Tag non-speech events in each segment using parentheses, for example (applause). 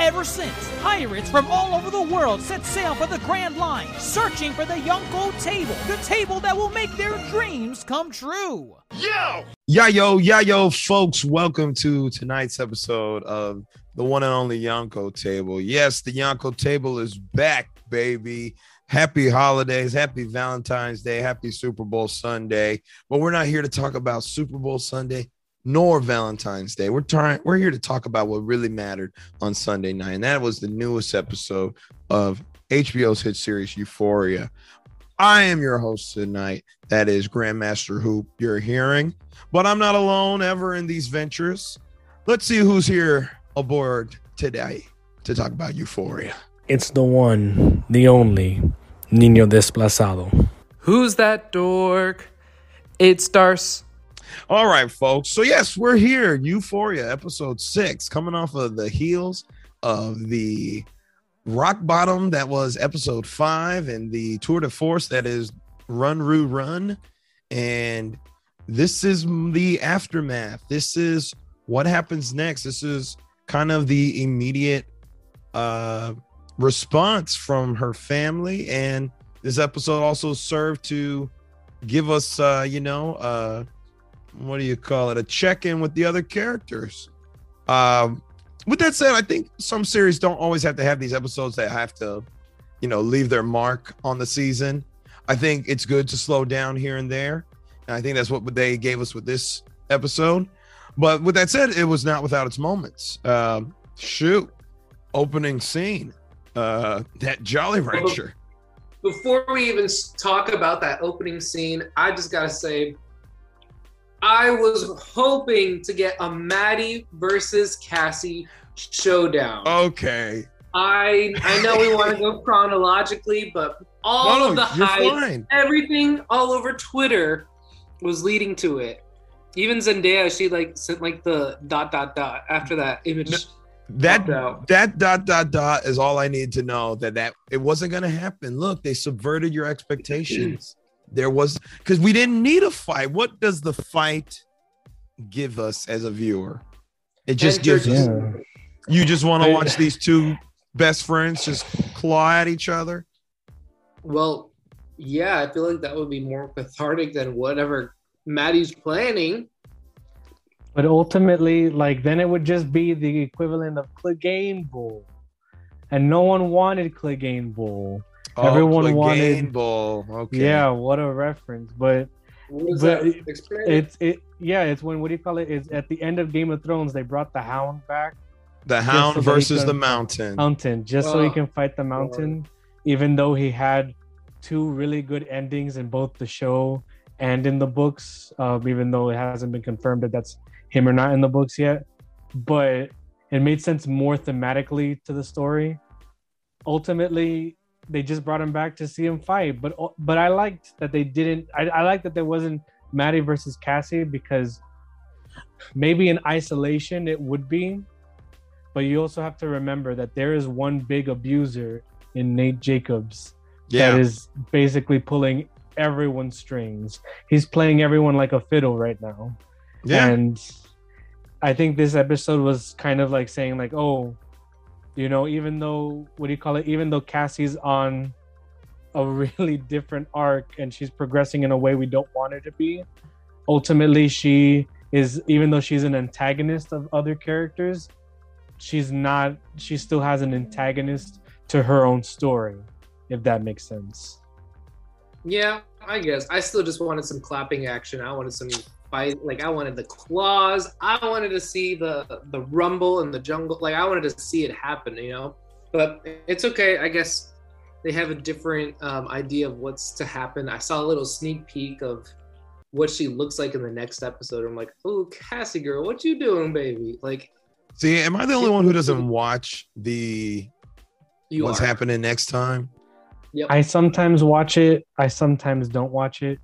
Ever since, pirates from all over the world set sail for the Grand Line, searching for the Yonko table, the table that will make their dreams come true. Yo! Yeah, yo, yeah, yo, folks. Welcome to tonight's episode of the one and only Yonko table. Yes, the Yonko table is back, baby. Happy holidays, happy Valentine's Day, happy Super Bowl Sunday. But we're not here to talk about Super Bowl Sunday nor Valentine's Day. We're trying we're here to talk about what really mattered on Sunday night. And that was the newest episode of HBO's hit series Euphoria. I am your host tonight. That is Grandmaster Hoop you're hearing. But I'm not alone ever in these ventures. Let's see who's here aboard today to talk about Euphoria. It's the one, the only, Nino Desplazado. Who's that dork? It's Darce. All right, folks. So yes, we're here. Euphoria, episode six, coming off of the heels of the rock bottom that was episode five and the tour de force that is Run Rue Run. And this is the aftermath. This is what happens next. This is kind of the immediate uh response from her family. And this episode also served to give us uh, you know, uh what do you call it? A check-in with the other characters. Um, with that said, I think some series don't always have to have these episodes that have to, you know, leave their mark on the season. I think it's good to slow down here and there. And I think that's what they gave us with this episode. But with that said, it was not without its moments. Um, shoot, opening scene, uh, that Jolly Rancher. Before we even talk about that opening scene, I just gotta say, I was hoping to get a Maddie versus Cassie showdown. Okay. I I know we want to go chronologically, but all No, of the hype, fine. everything all over Twitter was leading to it. Even Zendaya, she like sent like the dot dot dot after that image. No, That that dot dot dot is all I need to know that that it wasn't going to happen. Look, they subverted your expectations. There was because we didn't need a fight. What does the fight give us as a viewer? It just gives us. Yeah. You just want to watch these two best friends just claw at each other. Well, yeah, I feel like that would be more cathartic than whatever Maddie's planning. But ultimately, like then it would just be the equivalent of Clegane Bowl. And no one wanted Clegane Bowl. Everyone Clegane wanted- Bowl. Okay. Yeah, what a reference. But What But that it- it's it yeah, it's when what do you call it? It's at the end of Game of Thrones they brought the hound back. The Hound so versus can- the Mountain. Mountain, just so he Oh, can fight the mountain, even though he had two really good endings in both the show and in the books, um, even though it hasn't been confirmed that that's him or not in the books yet. But it made sense more thematically to the story. Ultimately, they just brought him back to see him fight. But but I liked that they didn't. I, I liked that there wasn't Maddie versus Cassie because maybe in isolation it would be, but you also have to remember that there is one big abuser in Nate Jacobs yeah. that is basically pulling everyone's strings. He's playing everyone like a fiddle right now. yeah. And I think this episode was kind of like saying like, oh, you know, even though what do you call it? Even though Cassie's on a (laughs) really different arc and she's progressing in a way we don't want her to be, ultimately she is even though she's an antagonist of other characters, she's not she still has an antagonist to her own story, if that makes sense. Yeah, I guess. I still just wanted some clapping action. I wanted some fight. Like I wanted the claws. I wanted to see the the rumble in the jungle. Like I wanted to see it happen. You know, but it's okay. I guess they have a different um, idea of what's to happen. I saw a little sneak peek of what she looks like in the next episode. I'm like, oh, Cassie girl, what you doing, baby? Like, See, am I the only one who doesn't (laughs) watch the you what's are. happening next time? Yep. I sometimes watch it. I sometimes don't watch it.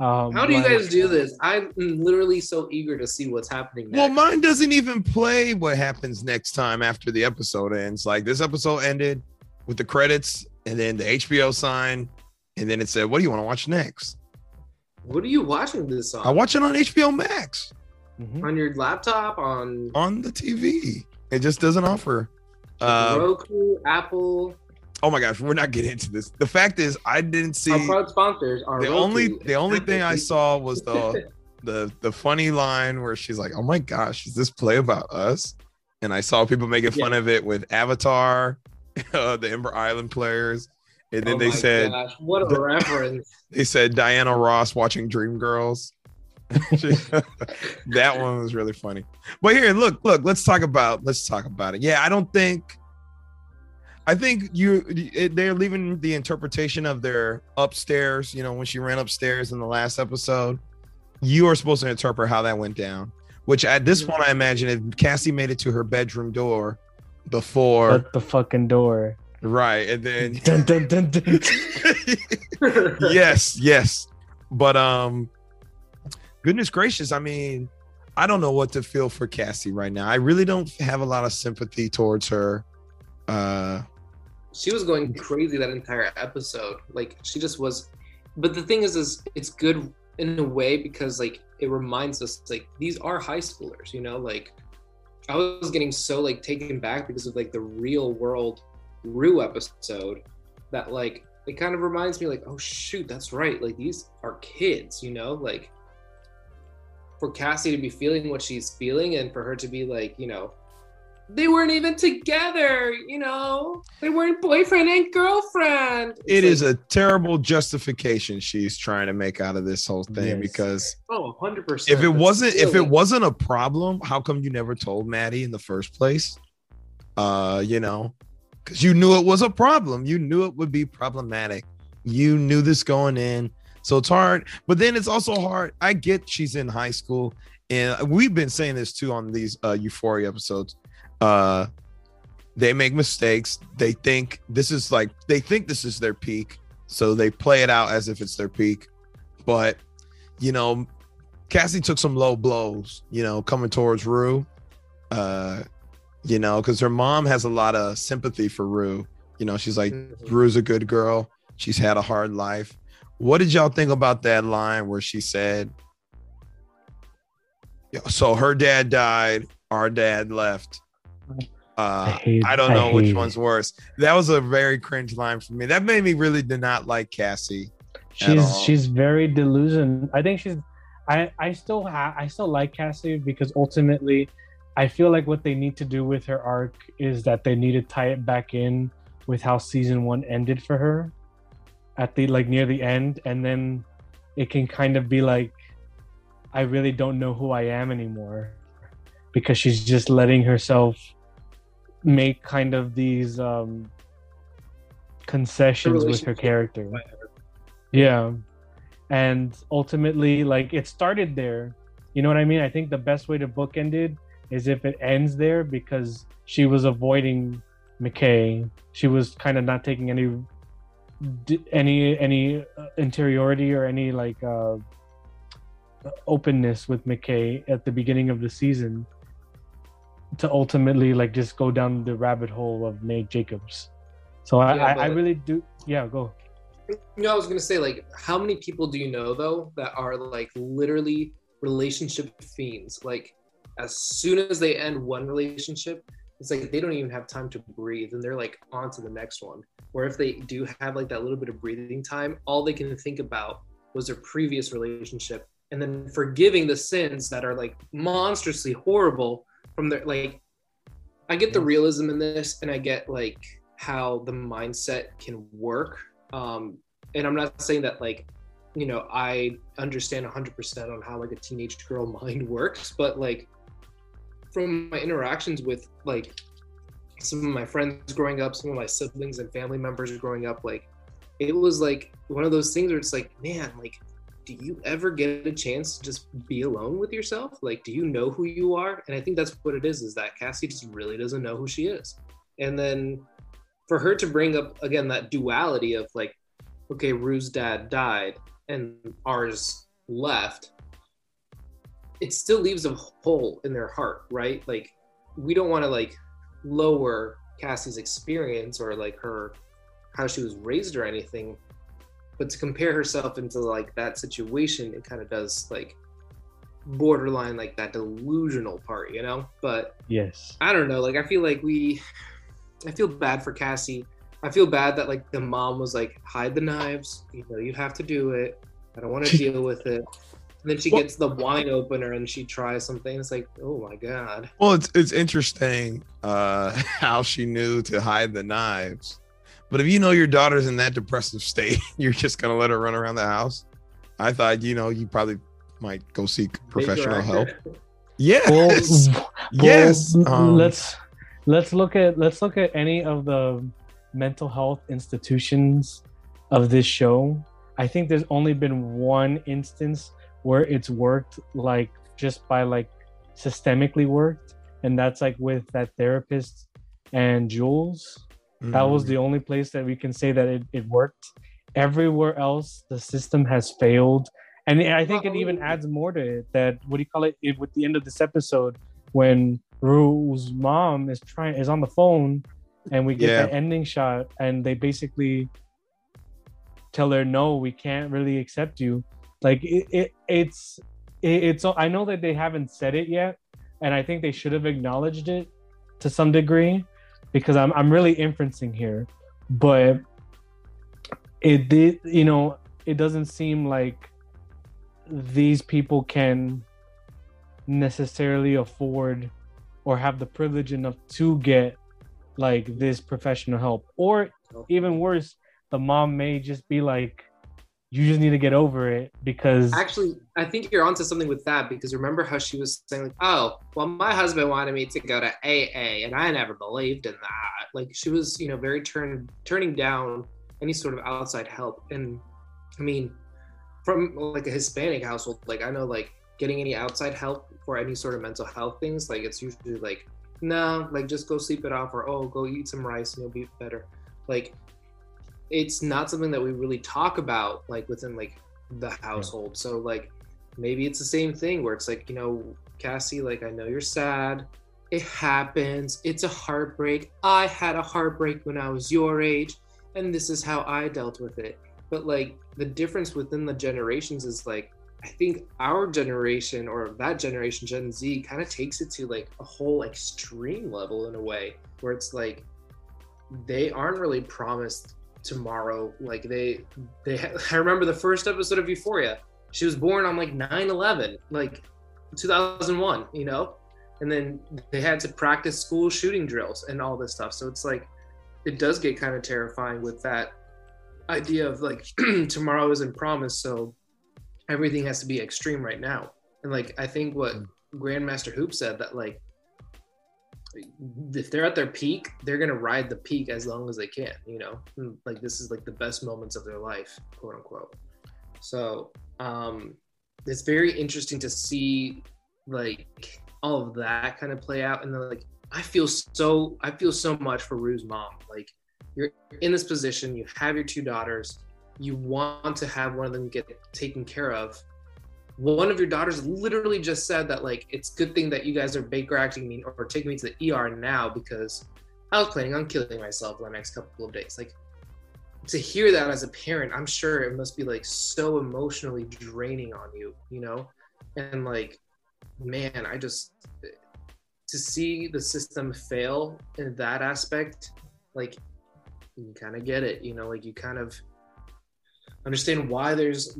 Um, How do you like- guys do this? I'm literally so eager to see what's happening. Well, mine doesn't even play what happens next time after the episode ends. Like this episode ended with the credits and then the HBO sign, and then it said, "What do you want to watch next?" What are you watching this on? I watch it on HBO Max Mhm. on your laptop, on on the TV. It just doesn't offer. Uh, Roku, Apple. Oh my gosh, we're not getting into this. The fact is, I didn't see Our proud sponsors are the Roku, only the only thing I saw was the (laughs) the the funny line where she's like, "Oh my gosh, is this play about us?" And I saw people making fun of it with Avatar, (laughs) uh, the Ember Island players, and then Oh they said gosh, what a the- reference. (laughs) they said Diana Ross watching Dreamgirls. that one was really funny. But here, look, look, let's talk about let's talk about it. Yeah, I don't think I think you it- they're leaving the interpretation of their upstairs, you know, when she ran upstairs in the last episode. You are supposed to interpret how that went down. Which at this point, I imagine if Cassie made it to her bedroom door before, Shut the fucking door. right, and then (laughs) Dun, dun, dun, dun. (laughs) yes, yes. But um goodness gracious, I mean, I don't know what to feel for Cassie right now. I really don't have a lot of sympathy towards her. Uh she was going mm-hmm. crazy that entire episode. Like she just was. But the thing is, is it's good in a way because like it reminds us like these are high schoolers. You know, like I was getting so like taken back because of like the real world Rue episode that like it kind of reminds me like oh shoot that's right like these are kids you know like for Cassie to be feeling what she's feeling and for her to be like you know they weren't even together, you know. They weren't boyfriend and girlfriend. it It's is a terrible justification she's trying to make out of this whole thing Yes. because oh, 100%. if it wasn't if it wasn't a problem, how come you never told Maddie in the first place? Uh, you know, because you knew it was a problem. You knew it would be problematic. You knew this going in. So it's hard, but then it's also hard. I get she's in high school, and we've been saying this too on these uh Euphoria episodes. Uh they make mistakes. They think this is like they think this is their peak, so they play it out as if it's their peak. But you know, Cassie took some low blows, you know, coming towards Rue. Uh, you know, because her mom has a lot of sympathy for Rue. You know, she's like, Mhm. Rue's a good girl. She's had a hard life. What did y'all think about that line where she said, so her dad died, our dad left. Uh, I I don't I know which hate it. one's worse. That was a very cringe line for me. That made me really did not like Cassie. she's she's very delusional. I think she's. I I still ha- I still like Cassie because ultimately, I feel like what they need to do with her arc is that they need to tie it back in with how season one ended for her, at the like near the end, and then it can kind of be like, I really don't know who I am anymore, because she's just letting herself make kind of these um concessions with her character. Yeah. And ultimately, like it started there. You know what I mean? I think the best way to bookend it is if it ends there because she was avoiding McKay. She was kind of not taking any any any uh, interiority or any like uh openness with McKay at the beginning of the season to ultimately like just go down the rabbit hole of Nate Jacobs. So I, Yeah, I, I really do yeah, go. You know, I was gonna say, like, how many people do you know though that are like literally relationship fiends? Like, as soon as they end one relationship, it's like they don't even have time to breathe, and they're like on to the next one. Or if they do have like that little bit of breathing time, all they can think about was their previous relationship, and then forgiving the sins that are like monstrously horrible from their like. I get the realism in this, and I get like how the mindset can work um, and I'm not saying that like, you know, I understand 100% on how like a teenage girl (laughs) mind works, but like from my interactions with like some of my friends growing up, some of my siblings and family members growing up, like it was like one of those things where it's like, man, like, do you ever get a chance to just be alone with yourself? Like, do you know who you are? And I think that's what it is, is that Cassie just really doesn't know who she is. And then for her to bring up again that duality of like, okay, Rue's dad died and ours left, it still leaves a hole in their heart, right? Like, we don't want to like lower Cassie's experience or like her how she was raised or anything, but to compare herself into like that situation, it kind of does like borderline like that delusional part, you know? But Yes. I don't know. Like I feel like we, I feel bad for Cassie. I feel bad that like the mom was like, hide the knives. You know, you have to do it. I don't want to (laughs) deal with it. And then she Well- gets the wine opener and she tries something. It's like, oh my god. Well, it's it's interesting uh (laughs) how she knew to hide the knives. But if you know your daughter's in that depressive state, (laughs) you're just gonna let her run around the house. I thought, you know, you probably might go seek professional help. actor. Yes. Well, yes. well, Um, let's let's look at let's look at any of the mental health institutions of this show. I think there's only been one instance where it's worked like just by like systemically worked, and that's like with that therapist and Jules. That was mm, the only place that we can say that it, it worked. Everywhere else, the system has failed. And I think it even adds more to it that what do you call it? it with the end of this episode, when Rue's mom is trying is on the phone and we get Yeah. the ending shot and they basically tell her no, we can't really accept you. Like it, it it's it, it's I know that they haven't said it yet, and I think they should have acknowledged it to some degree because I'm I'm really inferencing here, but it did you know it doesn't seem like these people can necessarily afford or have the privilege enough to get like this professional help. Or even worse the mom may just be like you just need to get over it because Actually, I think you're onto something with that because remember how she was saying like, "Oh, well, my husband wanted me to go to AA, and I never believed in that." Like she was, you know, very turn turning down any sort of outside help. And I mean, from like a Hispanic household, like I know, like getting any outside help for any sort of mental health things, like it's usually like, no, like just go sleep it off, or oh, go eat some rice and you'll be better. Like it's not something that we really talk about like within like the household. So like maybe it's the same thing where it's like you know cassie like i know you're sad. It happens. It's a heartbreak. I had a heartbreak when i was your age and this is how i dealt with it. But like the difference within the generations is like i think our generation or that generation gen z kind of takes it to like a whole extreme level in a way where it's like they aren't really promised tomorrow. Like they they (laughs) i remember the first episode of euphoria. She was born on like 9-11 like 2001 you know? And then they had to practice school shooting drills and all this stuff. So it's like it does get kind of terrifying with that idea of like (clears throat) tomorrow isn't promised so everything has to be extreme right now. And like i think what hmm. grandmaster hoop said that like if they're at their peak, they're gonna ride the peak as long as they can, you know. Like this is like the best moments of their life, quote unquote. So um it's very interesting to see like all of that kind of play out. And then like I feel so I feel so much for Rue's mom. Like you're in this position, you have your two daughters, you want to have one of them get taken care of one of your daughters literally just said that like it's good thing that you guys are Baker acting me or taking me to the ER now because I was planning on killing myself in the next couple of days. Like to hear that as a parent, I'm sure it must be like so emotionally draining on you, you know? And like, man, I just to see the system fail in that aspect, like you kind of get it, you know, like you kind of understand why there's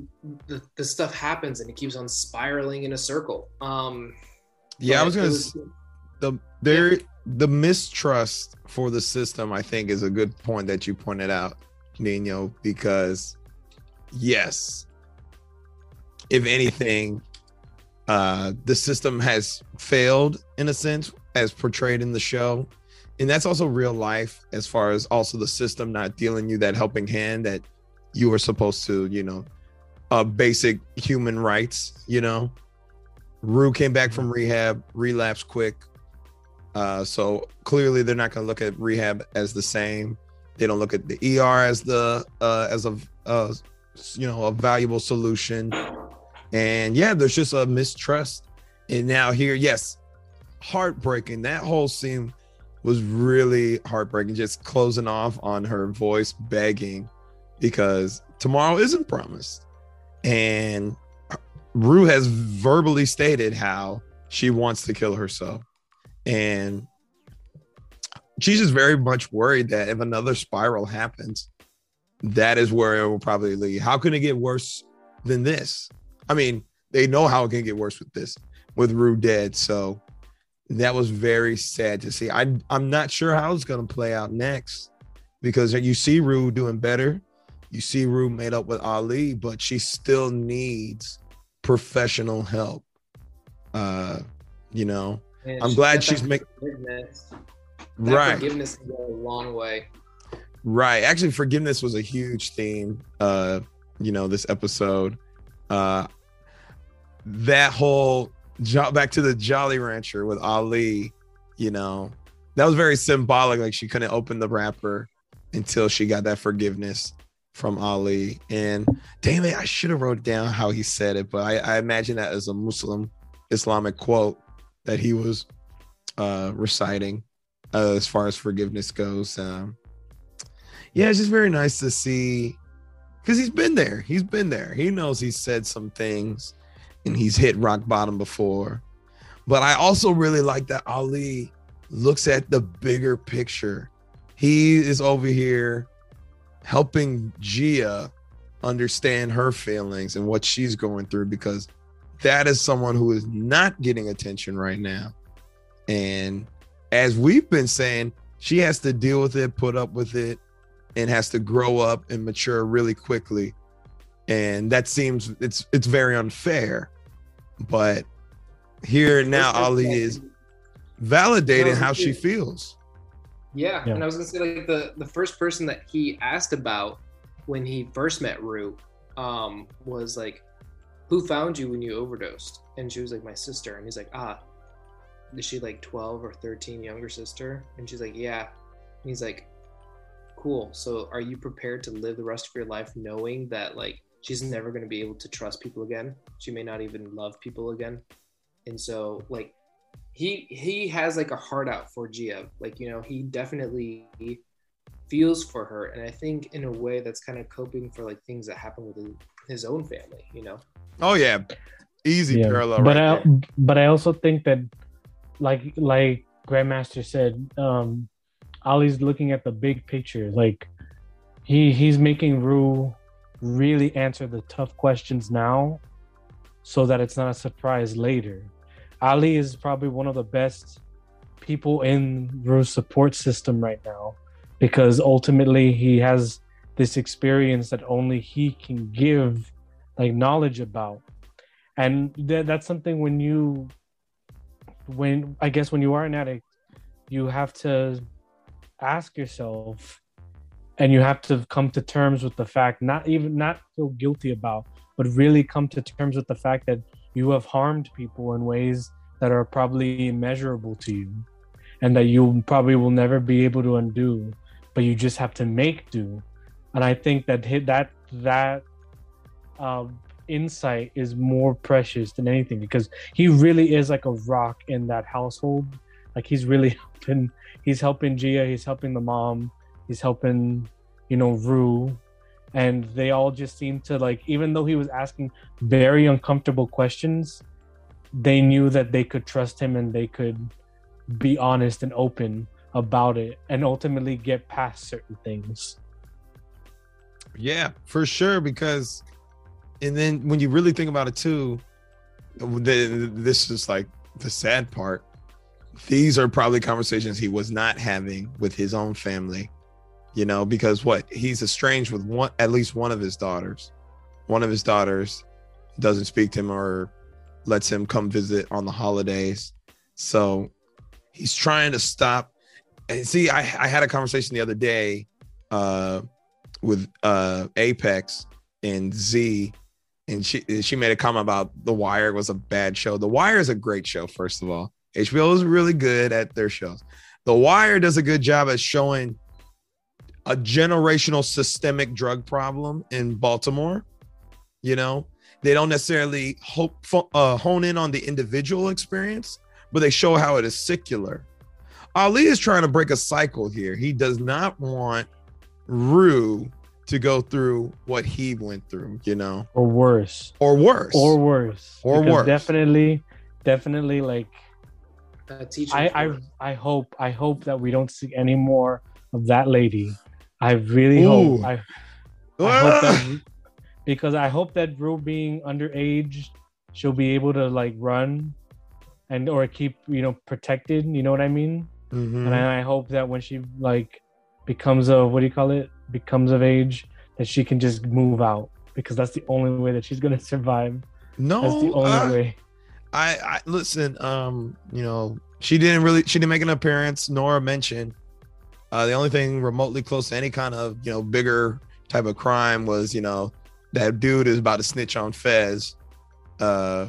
the, the stuff happens and it keeps on spiraling in a circle. Um, Yeah, I was gonna was- the there the mistrust for the system i think is a good point that you pointed out nino because yes, if anything, uh, the system has failed in a sense, as portrayed in the show. And that's also real life, as far as also the system not dealing you that helping hand that you were supposed to, you know, uh, basic human rights, you know. Rue came back from rehab, relapsed quick. Uh, so clearly they're not going to look at rehab as the same. They don't look at the ER as the uh, as a uh, you know a valuable solution. And yeah, there's just a mistrust. And now here, yes, heartbreaking. That whole scene was really heartbreaking. Just closing off on her voice begging because tomorrow isn't promised. And Rue has verbally stated how she wants to kill herself. And she's just very much worried that if another spiral happens, that is where it will probably lead. How can it get worse than this? I mean, they know how it can get worse with this, with Rue dead. So that was very sad to see. I I'm not sure how it's gonna play out next because you see Rue doing better. You see Rue made up with Ali, but she still needs professional help. Uh, you know, And I'm she- glad she's making forgiveness. Right. forgiveness can go a long way. Right. Actually, forgiveness was a huge theme. Uh, you know, this episode. Uh that whole jo- back to the Jolly Rancher with Ali, you know, that was very symbolic. Like she couldn't open the wrapper until she got that forgiveness from Ali. And damn it, I should have wrote down how he said it, but I, I imagine that as a Muslim Islamic quote that he was uh reciting uh, as far as forgiveness goes. Um yeah, it's just very nice to see because he's been there. He's been there. He knows he's said some things and he's hit rock bottom before. But I also really like that Ali looks at the bigger picture. He is over here helping Gia understand her feelings and what she's going through because that is someone who is not getting attention right now. And as we've been saying, she has to deal with it, put up with it, and has to grow up and mature really quickly. And that seems it's it's very unfair. But here now Ali is validating how she feels. Yeah, Yeah. and I was gonna say like the the first person that he asked about when he first met Rue um, was like, "Who found you when you overdosed?" And she was like, "My sister." And he's like, "Ah, is she like twelve or thirteen, younger sister?" And she's like, "Yeah." And he's like, "Cool. So are you prepared to live the rest of your life knowing that like she's never gonna be able to trust people again? She may not even love people again." And so like he he has like a heart out for Gia. Like you know, he definitely feels for her, and I think in a way that's kind of coping for like things that happen with his, his own family. You know. Oh yeah. Easy Yeah. parallel but right I, there. but I also think that like like Grandmaster said, um Ali's looking at the big picture. Like he he's making Rue really answer the tough questions now so that it's not a surprise later. Ali is probably one of the best people in Rue's support system right now because ultimately he has this experience that only he can give like knowledge about. And th- that's something when you when i guess when you are an addict you have to ask yourself and you have to come to terms with the fact not even not feel guilty about but really come to terms with the fact that you have harmed people in ways that are probably immeasurable to you and that you probably will never be able to undo but you just have to make do. And i think that that that um, insight is more precious than anything because he really is like a rock in that household. Like he's really (laughs) helping he's helping gia he's helping the mom he's helping you know rue. And they all just seem to like even though he was asking very uncomfortable questions they knew that they could trust him and they could be honest and open about it and ultimately get past certain things Yeah, for sure. Because, and then when you really think about it too, the, this is like the sad part. These are probably conversations he was not having with his own family, you know, because what he's estranged with one, at least one of his daughters, one of his daughters doesn't speak to him or lets him come visit on the holidays. So he's trying to stop. And see, I, I had a conversation the other day uh, with uh, Apex and Z, and she she made a comment about The Wire was a bad show. The Wire is a great show, first of all. HBO is really good at their shows. The Wire does a good job at showing a generational systemic drug problem in Baltimore. You know, they don't necessarily hope uh, hone in on the individual experience, but they show how it is secular. Ali is trying to break a cycle here. He does not want Rue to go through what he went through, you know, or worse, or worse, or worse, or Because worse. Definitely, definitely, like Uh, teacher I, I, I hope, I hope that we don't see any more of that lady. I really Ooh. hope. I, I hope that (gasps) because I hope that Rue being underage, she'll be able to like run and or keep you know protected. You know what I mean? Mhm. And I, hope that when she like becomes a what do you call it? Becomes of age, that she can just move out because that's the only way that she's gonna (laughs) survive. no, That's the only way. I, I listen. Um, you know, she didn't really. She didn't make an appearance nor a mention. Uh, the only thing remotely close to any kind of you know bigger type of crime was you know that dude is about to snitch on Fez. Uh,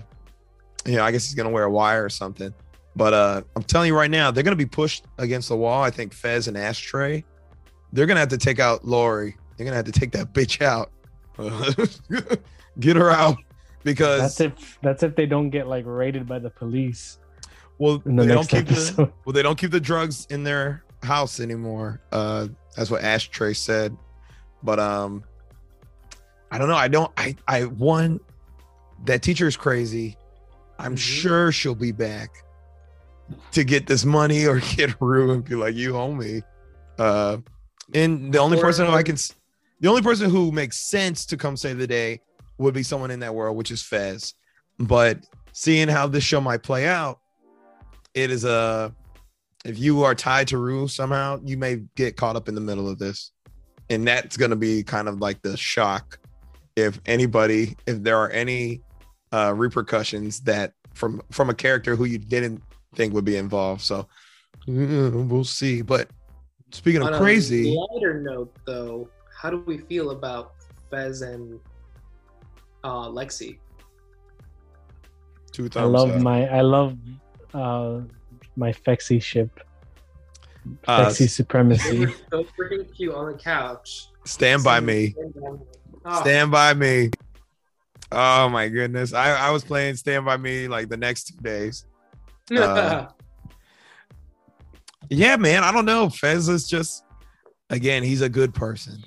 you know, I guess he's gonna wear a wire or something. But uh, I'm telling you right now, they're gonna be pushed against the wall. I think Fez and Ashtray. They're gonna have to take out Laurie. They're gonna have to take that bitch out. (laughs) Get her out because That's if that's if they don't get like raided by the police well, the they don't keep the, (laughs) well, they don't keep the drugs in their house anymore. Uh, that's what Ashtray said. But um, I don't know. I don't. I I one that teacher is crazy. I'm Mhm. sure she'll be back to get this money or (laughs) get Rue and be like, "You owe me." Uh, and the only Or- person who I can, the only person who makes sense to come save the day would be someone in that world, which is Fez. But seeing how this show might play out, it is a if you are tied to Rue somehow, you may get caught up in the middle of this. And that's gonna be kind of like the shock if anybody, if there are any uh repercussions that from from a character who you didn't think would be involved. So uh, we'll see. But speaking On of a crazy, lighter note, though, how do we feel about Fez and uh, Lexi? two I love up. my I love uh my Fexi ship. Uh, supremacy. so freaking cute on the couch. stand by me. Oh, Stand by me. Oh my goodness. I, I was playing Stand by Me like the next two days. (laughs) uh, Yeah, man. I don't know. Fez is just again, he's a good person.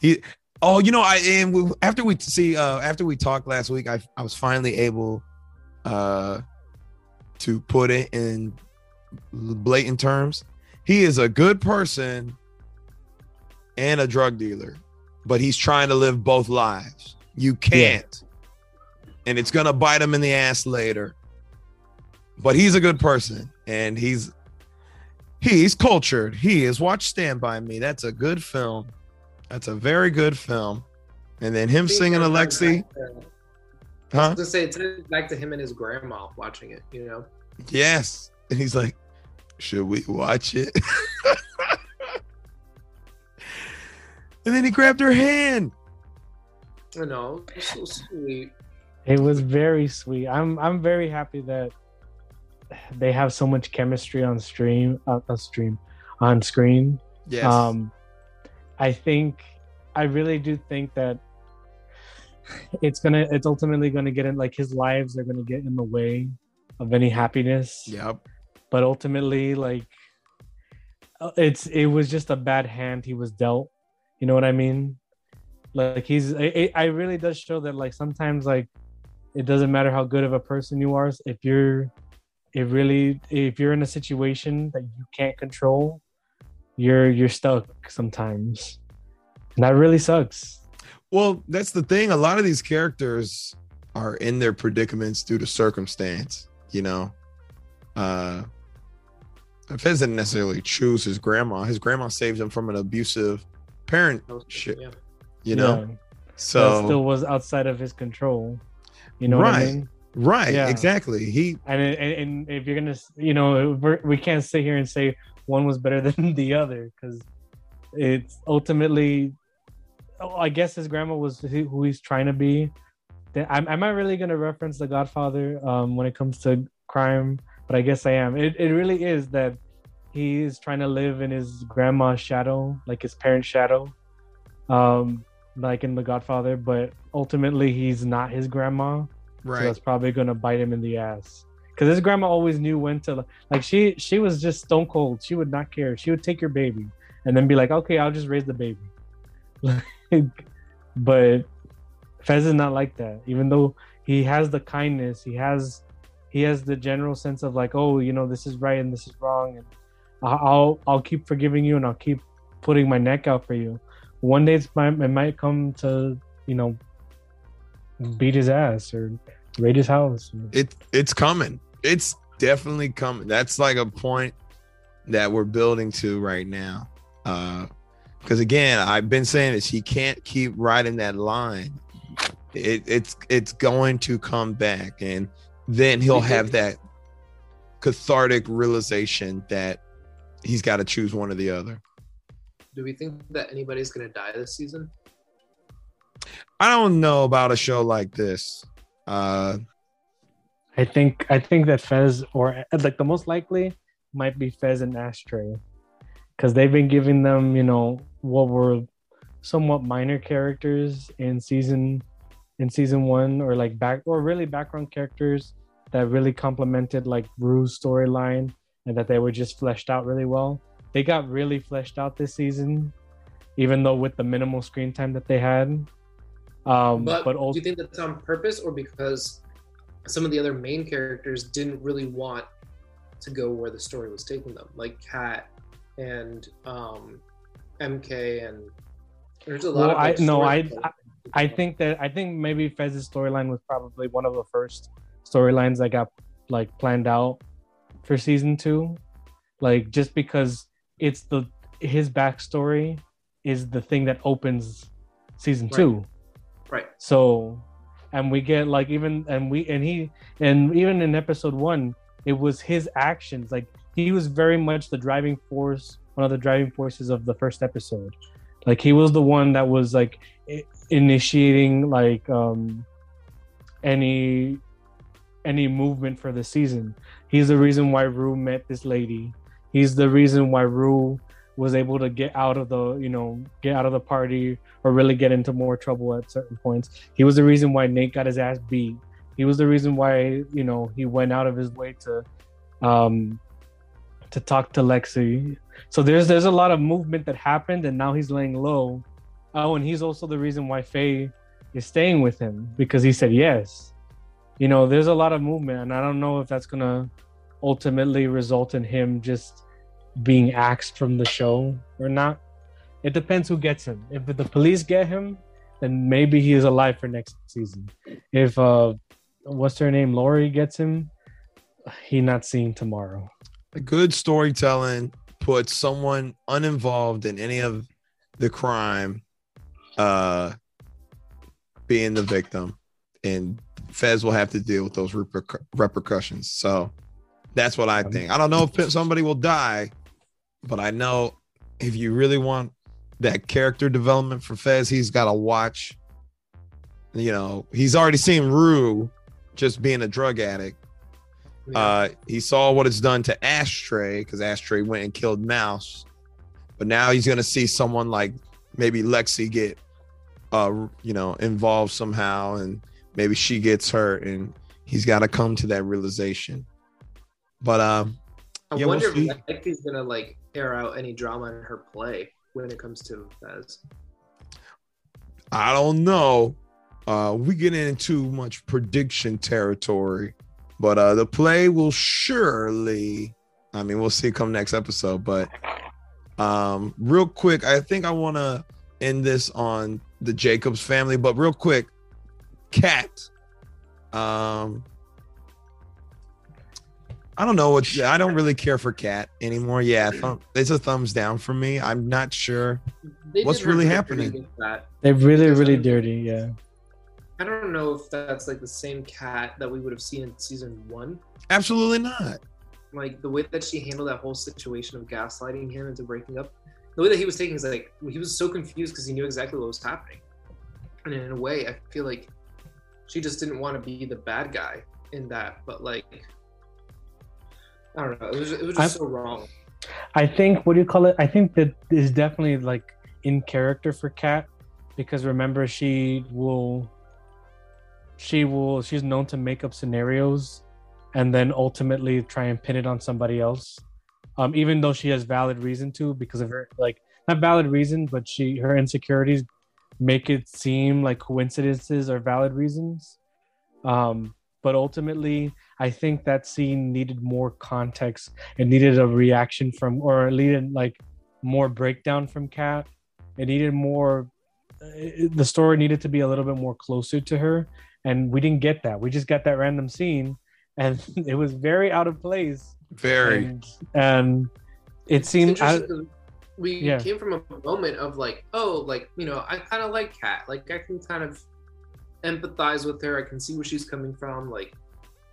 He oh, you know, I and we, after we see uh after we talked last week, I I was finally able uh to put it in blatant terms. He is a good person and a drug dealer, but he's trying to live both lives. You can't. And it's gonna bite him in the ass later. But he's a good person and he's he's cultured. He is watch Stand By Me. That's a good film. That's a very good film. And then him singing Alexi, uh, I huh? was gonna say it's back to him and his grandma watching it. You know, Yes. And he's like, should we watch it? (laughs) and then he grabbed her hand. I know, it's so sweet. It was very sweet. I'm I'm very happy that they have so much chemistry on stream uh, on stream on screen. Yes. Um I think I really do think that it's gonna it's ultimately gonna get in like his lives are gonna get in the way of any happiness. yep. But ultimately, like uh, it's it was just a bad hand he was dealt. You know what I mean? Like he's it, I really does show that like sometimes like it doesn't matter how good of a person you are if you're it really if you're in a situation that you can't control you're you're stuck sometimes and that really sucks Well, that's the thing. A lot of these characters are in their predicaments due to circumstance, you know. Uh Fez didn't necessarily choose his grandma. His grandma saved him from an abusive parent shit, Yeah. you know. So that still was outside of his control. You know what Right. I mean? right, Yeah. exactly. He And, and and if you're gonna, you know, we're, we can't sit here and say one was better (laughs) than the other because it's ultimately. Oh, I guess his grandma was who who he's trying to be. Then- Am, am I really gonna reference The Godfather um, when it comes to crime? But I guess I am. It it really is that he is trying to live in his grandma's shadow, like his parents' shadow, um, like in The Godfather. But ultimately, he's not his grandma. So that's probably gonna bite him in the ass. Because his grandma always knew when to like she she was just stone cold. She would not care. She would take your baby and then be like, okay, I'll just raise the baby. Like, (laughs) but Fez is not like that. Even though he has the kindness, he has he has the general sense of like, oh, you know, this is right and this is wrong, and I'll I'll keep forgiving you and I'll keep putting my neck out for you. One day it's might, it might come to you know beat his ass or raid his house. it it's coming. It's definitely coming. That's like a point that we're building to right now. Uh because again, I've been saying this, he can't keep riding that line. It, it's it's going to come back, and then he'll have that cathartic realization that he's got to choose one or the other. Do we think that anybody's gonna die this season? I don't know about a show like this. Uh I think I think that Fez or like the most likely might be Fez and Ashtray because they've been giving them you know what were somewhat minor characters in season in season one or like back or really background characters that really complemented like Rue's storyline and that they were just fleshed out really well. They got really fleshed out this season, even though with the minimal screen time that they had. Um, But, but, do you think that's on purpose or because some of the other main characters didn't really want to go where the story was taking them, like Kat and um, MK and there's a lot Well, of. like, I- no, I- story- I think that I think maybe Fez's storyline was probably one of the first storylines that got like planned out for season two. Like just because it's the his backstory is the thing that opens season Right. two. right. So and we get like even and we and he and even in episode one, it was his actions. Like he was very much the driving force, one of the driving forces of the first episode. Like he was the one that was like initiating like um any any movement for the season. He's the reason why Rue met this lady. He's the reason why Rue was able to get out of the you know get out of the party or really get into more trouble at certain points. He was the reason why Nate got his ass beat. He was the reason why you know he went out of his way to um to talk to Lexi. So there's there's a lot of movement that happened and now he's laying low. Oh, and he's also the reason why Faye is staying with him because he said yes. You know, there's a lot of movement and I don't know if that's gonna ultimately result in him just being axed from the show or not. It depends who gets him. If the police get him, then maybe he is alive for next season. If uh what's her name, Laurie gets him, he not seen tomorrow. good storytelling puts someone uninvolved in any of the crime uh being the victim and fez will have to deal with those repercu- repercussions. So that's what i think. I don't know if (laughs) somebody will die but i know if you really want that character development for fez he's got to watch you know he's already seen rue just being a drug addict. Yeah. uh, he saw what it's done to Ashtray because Ashtray went and killed Mouse, but now he's gonna see someone like maybe Lexi get, uh, you know, involved somehow, and maybe she gets hurt, and he's got to come to that realization. But um, I yeah, we'll wonder if Lexi's gonna like air out any drama in her play when it comes to Fez. I don't know. Uh, we get into much prediction territory, but uh, the play will surely. I mean, we'll see come next episode. But um, real quick, I think I want to end this on the Jacobs family. But real quick, Kat. Um, I don't know what I don't really care for Kat anymore. Yeah, thumb, it's a thumbs down for me. I'm not sure. They What's really happening? They're really, really dirty. Yeah. I don't know if that's like the same Kat that we would have seen in season one. Absolutely not. Like the way that she handled that whole situation of gaslighting him into breaking up, the way that he was taking is like he was so confused because he knew exactly what was happening. And in a way, I feel like she just didn't want to be the bad guy in that. But like, I don't know. It was it was just I- so wrong. I think what do you call it? I think that is definitely like in character for Kat because remember she will she will she's known to make up scenarios and then ultimately try and pin it on somebody else. Um even though she has valid reason to because of her like not valid reason but she her insecurities make it seem like coincidences are valid reasons. Um but ultimately I think that scene needed more context it needed a reaction from or it needed like more breakdown from kat it needed more it- the story needed to be a little bit more closer to her and we didn't get that we just got that random scene and (laughs) it was very out of place Very. and, and it seemed I, interesting 'cause we Yeah. came from a moment of like, oh, like you know, I kind of like Kat. Like I can kind of empathize with her. I can see where she's coming from. Like,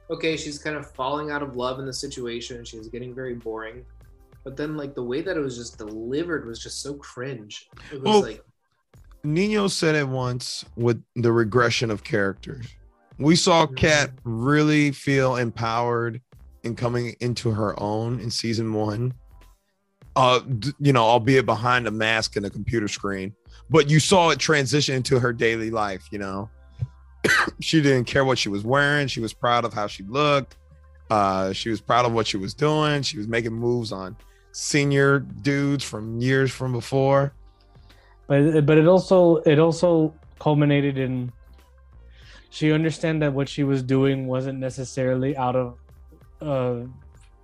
okay, she's kind of falling out of love in the situation. She's getting very boring. But then, like the way that it was just delivered was just so cringe. It was Well, like, Nino said it once with the regression of characters. We saw mm-hmm. Kat really feel empowered in coming into her own in season one. Uh, you know, albeit behind a mask and a computer screen, but you saw it transition into her daily life. You know, (coughs) she didn't care what she was wearing. She was proud of how she looked. Uh, she was proud of what she was doing. She was making moves on senior dudes from years from before. but but it also it also culminated in she understand that what she was doing wasn't necessarily out of uh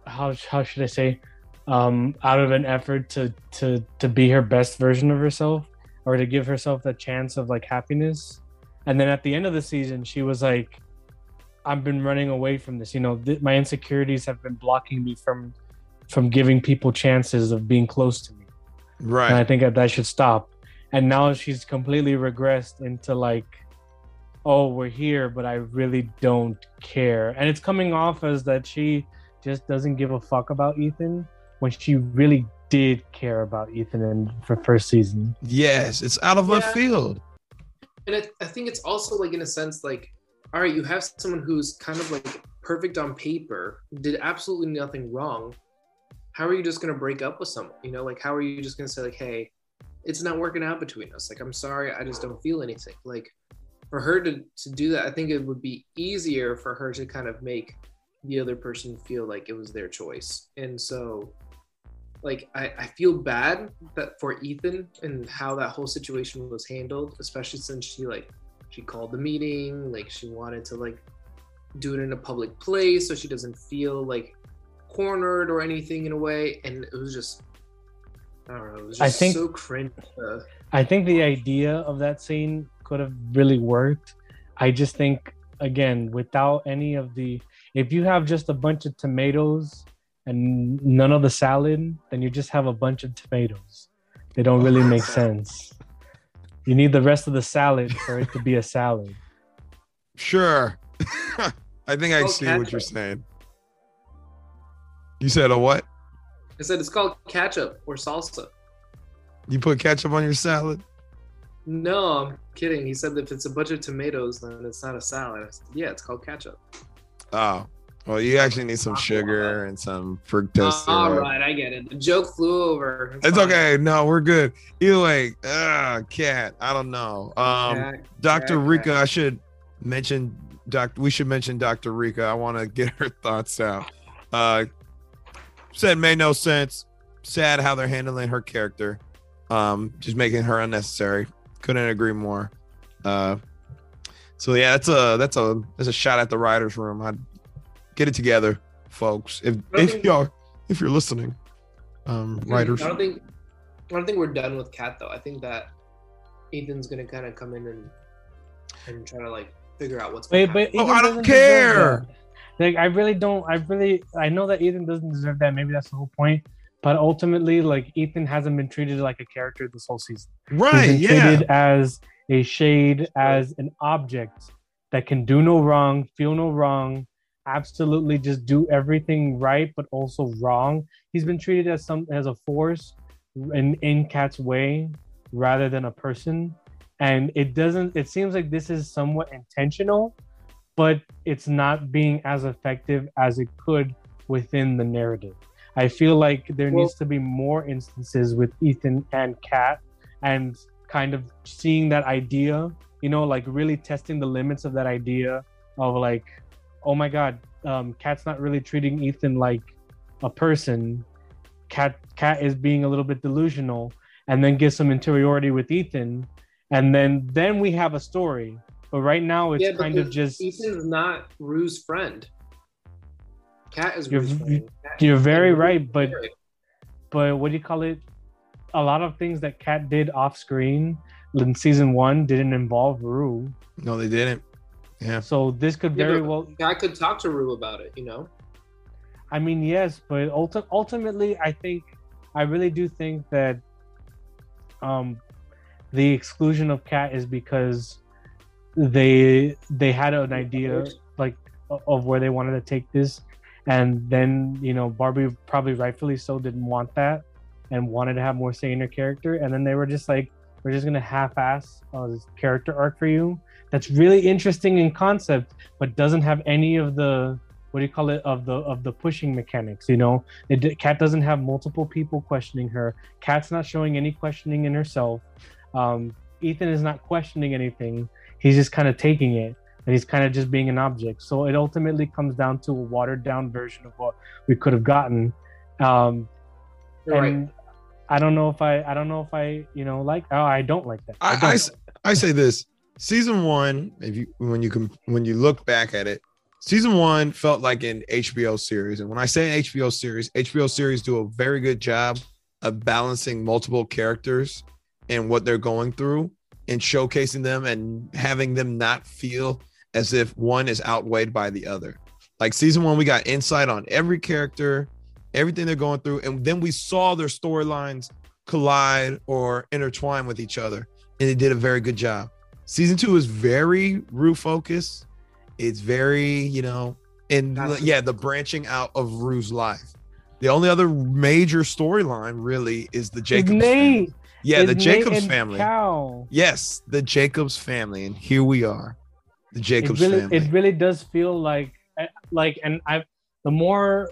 how how should I say um out of an effort to to to be her best version of herself or to give herself the chance of like happiness and then at the end of the season she was like I've been running away from this you know th- my insecurities have been blocking me from from giving people chances of being close to me Right. and I think that that should stop. And now she's completely regressed into like, oh, we're here, but I really don't care. And it's coming off as that she just doesn't give a fuck about Ethan when she really did care about Ethan in for first season. Yes, it's out of left field. and it, I think it's also like in a sense like, all right, you have someone who's kind of like perfect on paper, did absolutely nothing wrong. How are you just gonna break up with someone? You know, like how are you just gonna say like, hey, it's not working out between us. Like I'm sorry, I just don't feel anything. Like for her to to do that, I think it would be easier for her to kind of make the other person feel like it was their choice. And so like I, I feel bad that for Ethan and how that whole situation was handled, especially since she like she called the meeting, like she wanted to like do it in a public place so she doesn't feel like cornered or anything in a way. And it was just I don't know, it was I think- so cringe. Uh, I think the idea of that scene could have really worked. I just think again, without any of the if you have just a bunch of tomatoes and none of the salad, then you just have a bunch of tomatoes. They don't really oh, make (laughs) sense. You need the rest of the salad for it to be a salad. Sure. (laughs) I think I Oh, see what you're saying. You said a what? I said it's called ketchup or salsa. You put ketchup on your salad? No, I'm kidding. He said if it's a bunch of tomatoes, then it's not a salad. I said, yeah, it's called ketchup. Oh. Well, you actually need some sugar and some fructose. All syrup. right, I get it. The joke flew over. It's fine. okay. No, we're good. Either way, ah, Kat. I don't know. Um, Kat, Dr. Kat, Rika, Kat. I should mention Doc. We should mention Dr. Rika. I want to get her (laughs) thoughts out. Uh, said made no sense. Sad how they're handling her character. Um, just making her unnecessary. Couldn't agree more. Uh, so yeah, that's a that's a that's a shot at the writers' room. I'd get it together, folks. If if think- y'all if you're listening, um, writers. I don't think. I don't think we're done with Kat though. I think that Ethan's gonna kind of come in and and try to like figure out what's. Wait, gonna but. Oh, I don't care. like I really don't. I really I know that Ethan doesn't deserve that. Maybe that's the whole point. But ultimately, like Ethan hasn't been treated like a character this whole season. Right. He's been Yeah. treated as a shade, as an object that can do no wrong, feel no wrong, absolutely just do everything right, but also wrong. He's been treated as some as a force in in Kat's way rather than a person. And it doesn't it seems like this is somewhat intentional, but it's not being as effective as it could within the narrative. I feel like there Well- needs to be more instances with Ethan and Kat and kind of seeing that idea, you know, like really testing the limits of that idea of like, oh my god, um, Kat's not really treating Ethan like a person. Cat Kat is being a little bit delusional, and then get some interiority with Ethan, and then then we have a story. But right now it's Yeah, kind of just Ethan's not Rue's friend. Kat is You're- Rue's friend. Kat- you're very Rue right, but Eric. but what do you call it? A lot of things that Kat did off screen in season one didn't involve Rue. No, they didn't. Yeah. So this could Yeah, very but well I could talk to Rue about it, you know. I mean, yes, but ulti- ultimately, I think I really do think that um, the exclusion of Kat is because they they had an idea like of where they wanted to take this, and then you know Barbie probably rightfully so didn't want that and wanted to have more say in her character, and then they were just like, we're just gonna half-ass uh, this character arc for you. That's really interesting in concept, but doesn't have any of the what do you call it of the of the pushing mechanics you know? It Kat doesn't have multiple people questioning her. Kat's not showing any questioning in herself. Um ethan is not questioning anything. He's just kind of taking it and he's kind of just being an object. So it ultimately comes down to a watered down version of what we could have gotten. Um You're right. and i don't know if i i don't know if i you know like oh i don't like that. I, don't. I s- I say this season one if you when you can when you look back at it season one felt like an hbo series. And when i say an hbo series hbo series do a very good job of balancing multiple characters and what they're going through and showcasing them and having them not feel as if one is outweighed by the other. Like season one we got insight on every character everything they're going through and then we saw their storylines collide or intertwine with each other. And they did a very good job. Season two is very Rue focused. It's very, you know, and That's- yeah, the branching out of Rue's life. The only other major storyline really is the Jacobs family. Yeah, the Jacobs family. Cal. Yes, the Jacobs family, and here we are, the Jacobs it really family. it really does feel like eh, like and i the more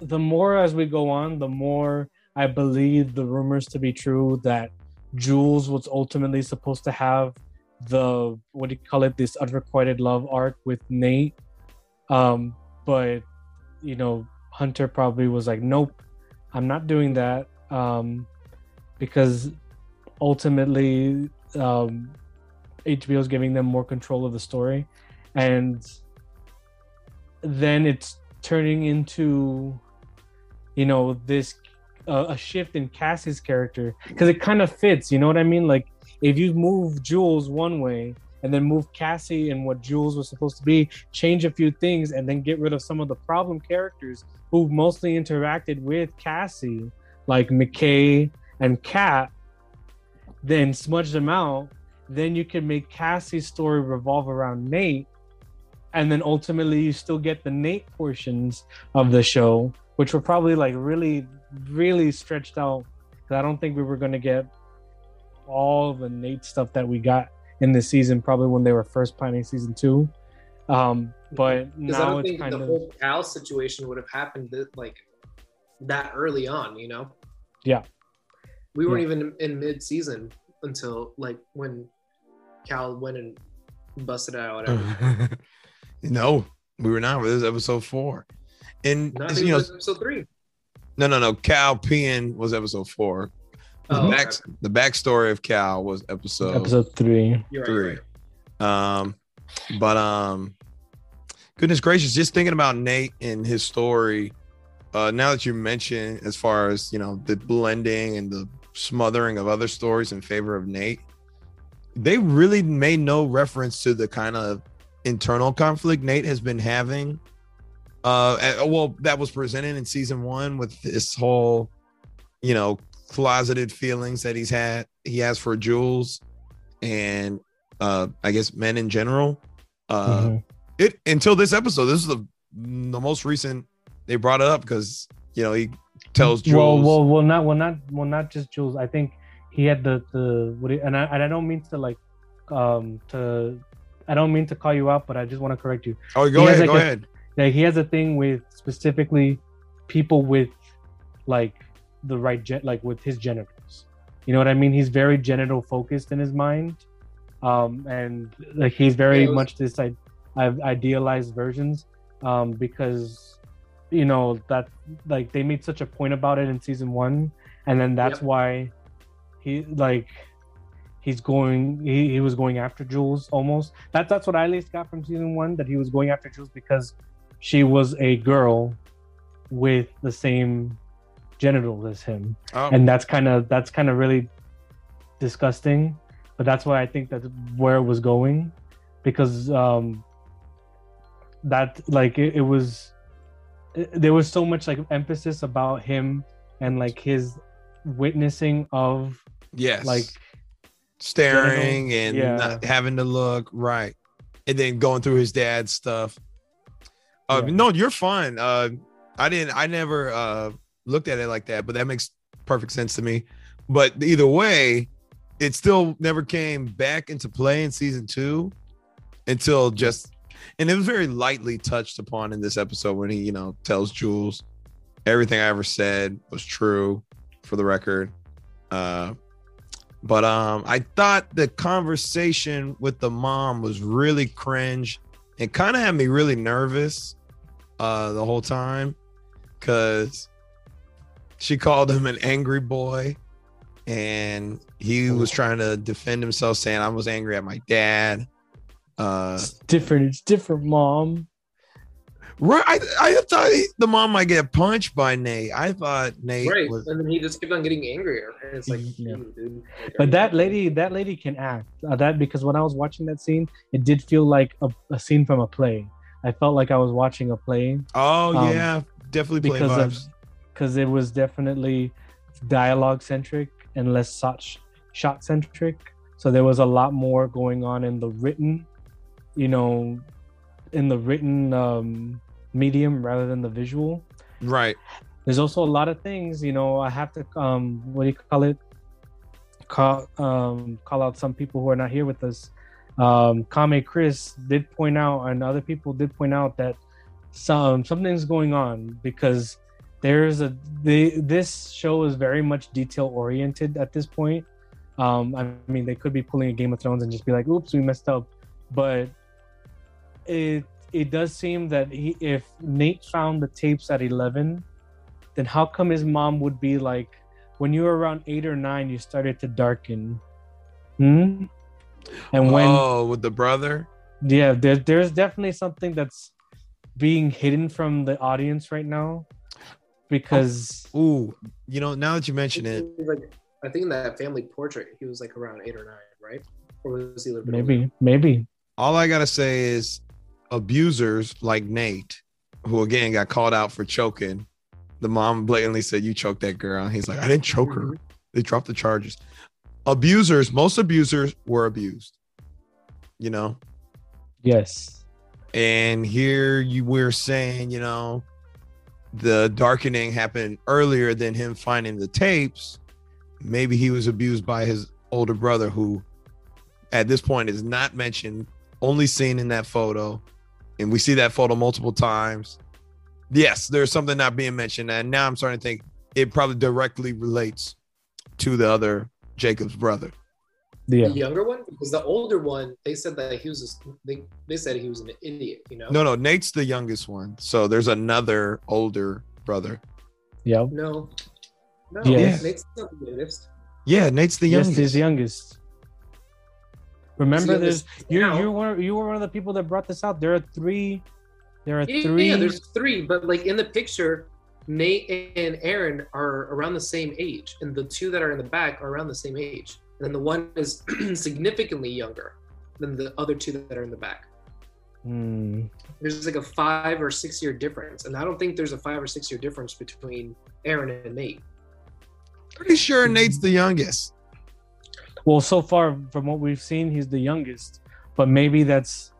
the more as we go on the more i believe the rumors to be true that jules was ultimately supposed to have the what do you call it this unrequited love arc with nate um but you know hunter probably was like nope i'm not doing that um because ultimately um HBO is giving them more control of the story, and then it's turning into, you know, this uh, a shift in Cassie's character because it kind of fits. You know what I mean? Like if you move Jules one way and then move Cassie and what Jules was supposed to be, change a few things, and then get rid of some of the problem characters who mostly interacted with Cassie, like McKay and Kat, then smudge them out then you can make Cassie's story revolve around Nate, and then ultimately you still get the Nate portions of the show, which were probably like really, really stretched out. Because I don't think we were going to get all the Nate stuff that we got in this season, probably when they were first planning season two. Um, but Because I now don't it's think kind the of whole Cal situation would have happened that, like that early on, you know? Yeah. We weren't Yeah. even in mid season until like when Cal went and busted out whatever. (laughs) no, we were not. This is episode four, and Not you know, even episode three. no, no, no. Cal peeing was episode four. The, Oh, back, okay. the backstory of Cal was episode, episode three. You're right, three. right. Um, but um, goodness gracious, just thinking about Nate and his story. Uh, now that you mention as far as you know the blending and the smothering of other stories in favor of Nate, they really made no reference to the kind of internal conflict Nate has been having Uh, and- well, that was presented in season one with this whole, you know, closeted feelings that he's had. He has for Jules, and uh, I guess men in general. Uh, Mhm. it until this episode. This is the the most recent they brought it up because you know he tells Jules. Well, well, well, not, well, not, well, not just Jules. I think he had the the what, he- and I and I don't mean to like, um, to, I don't mean to call you out, but I just want to correct you. oh, go he ahead, like go a- ahead. Like he has a thing with specifically people with, like, the right gen, like with his genitals. You know what I mean? He's very genital focused in his mind, um, and like he's very was- much this I, I've idealized versions, um, because you know that like they made such a point about it in season one, and then that's Yep. why he like he's going he, he was going after Jules almost. That's that's what I at least got from season one that he was going after Jules because she was a girl with the same genitals as him Oh, and that's kind of that's kind of really disgusting but that's why i think that's where it was going because um that like it, it was it- there was so much like emphasis about him and like his witnessing of yes, like staring genital- and yeah. not having to look right, and then going through his dad's stuff. Uh, Yeah. No, you're fine. Uh, I didn't. I never uh, looked at it like that, but that makes perfect sense to me. But either way, it still never came back into play in season two until just, and it was very lightly touched upon in this episode when he, you know, tells Jules everything I ever said was true, for the record. Uh, but um, I thought the conversation with the mom was really cringe. It kind of had me really nervous uh, the whole time because she called him an angry boy, and he was trying to defend himself, saying I was angry at my dad. Uh, it's different it's different mom right, I, I thought he- the mom might get punched by Nate. I thought Nate Right, was. and then he just kept on getting angrier, and it's like, Yeah. "Dude, dude, like, but that lady that lady can act uh, that because when i was watching that scene it did feel like a, a scene from a play i felt like i was watching a play Oh um, yeah, definitely play because of vibes. Because it was definitely dialogue centric and less shot shot centric. So there was a lot more going on in the written, you know, in the written um, medium rather than the visual. Right. There's also a lot of things, you know. I have to um, what do you call it? Call um, call out some people who are not here with us. Um, Kame Chris did point out, and other people did point out that some something's going on because there's a the this show is very much detail oriented at this point. Um, I mean, they could be pulling a Game of Thrones and just be like, "Oops, we messed up," but it it does seem that he, if Nate found the tapes at eleven, then how come his mom would be like, when you were around eight or nine, you started to darken? Hmm. And when oh, with the brother. yeah, there, there's definitely something that's being hidden from the audience right now because Ooh, you know, now that you mention it, Like, I think in that family portrait, he was like around eight or nine, right? Or was he a little bit maybe, maybe. all I gotta say is abusers like Nate, who again got called out for choking. The mom blatantly said, You choked that girl. He's like, I didn't choke her. Mm-hmm. They dropped the charges. Abusers, most abusers were abused, you know. Yes. And here you were saying, you know, the darkening happened earlier than him finding the tapes. Maybe he was abused by his older brother, who at this point is not mentioned, only seen in that photo. And we see that photo multiple times. Yes, there's something not being mentioned. And now I'm starting to think it probably directly relates to the other Jacob's brother. Yeah. The um, younger one, because the older one, they said that he was. A, they they said he was an idiot. You know. No, no, Nate's the youngest one. So there's another older brother. yeah No. No. Yes. Nate's not the youngest. Yeah, Nate's the yes, youngest. he's youngest. Remember, He's the there's you. You were you were one of the people that brought this out. There are three. There are Yeah, three. yeah, there's three, but like in the picture, Nate and Aaron are around the same age, and the two that are in the back are around the same age. And then the one is (clears throat) significantly younger than the other two that are in the back. Hmm. There's like a five or six year difference, and I don't think there's a five or six year difference between Aaron and Nate. Pretty sure Nate's the youngest. Well, so far from what we've seen, he's the youngest. But maybe that's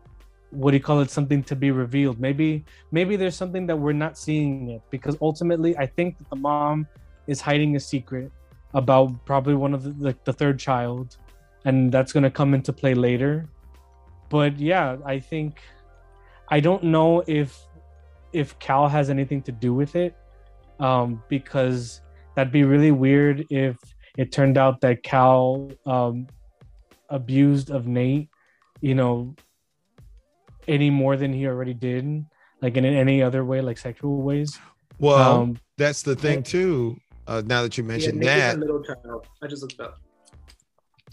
what do you call it? Something to be revealed. Maybe maybe there's something that we're not seeing yet. Because ultimately, I think that the mom is hiding a secret about probably one of the like the third child, and that's gonna come into play later. But yeah, I think I don't know if if Cal has anything to do with it, um, because that'd be really weird if it turned out that Cal um, abused of Nate, you know, any more than he already did, like in any other way, like sexual ways. Well, Um, that's the thing too. Uh, now that you mentioned is that, middle child. I just looked up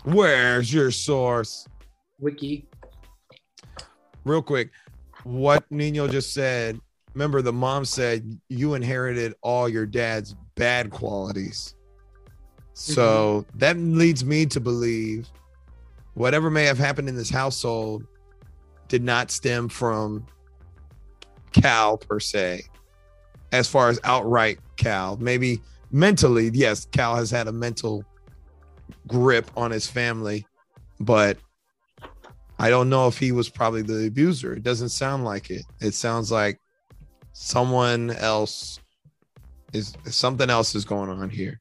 where's your source? wiki. Real quick, what Nino just said. Remember, the mom said you inherited all your dad's bad qualities. So that leads me to believe whatever may have happened in this household did not stem from Cal per se, as far as outright Cal. Maybe mentally, yes, Cal has had a mental grip on his family, but I don't know if he was probably the abuser. It doesn't sound like it. It sounds like someone else is something else is going on here.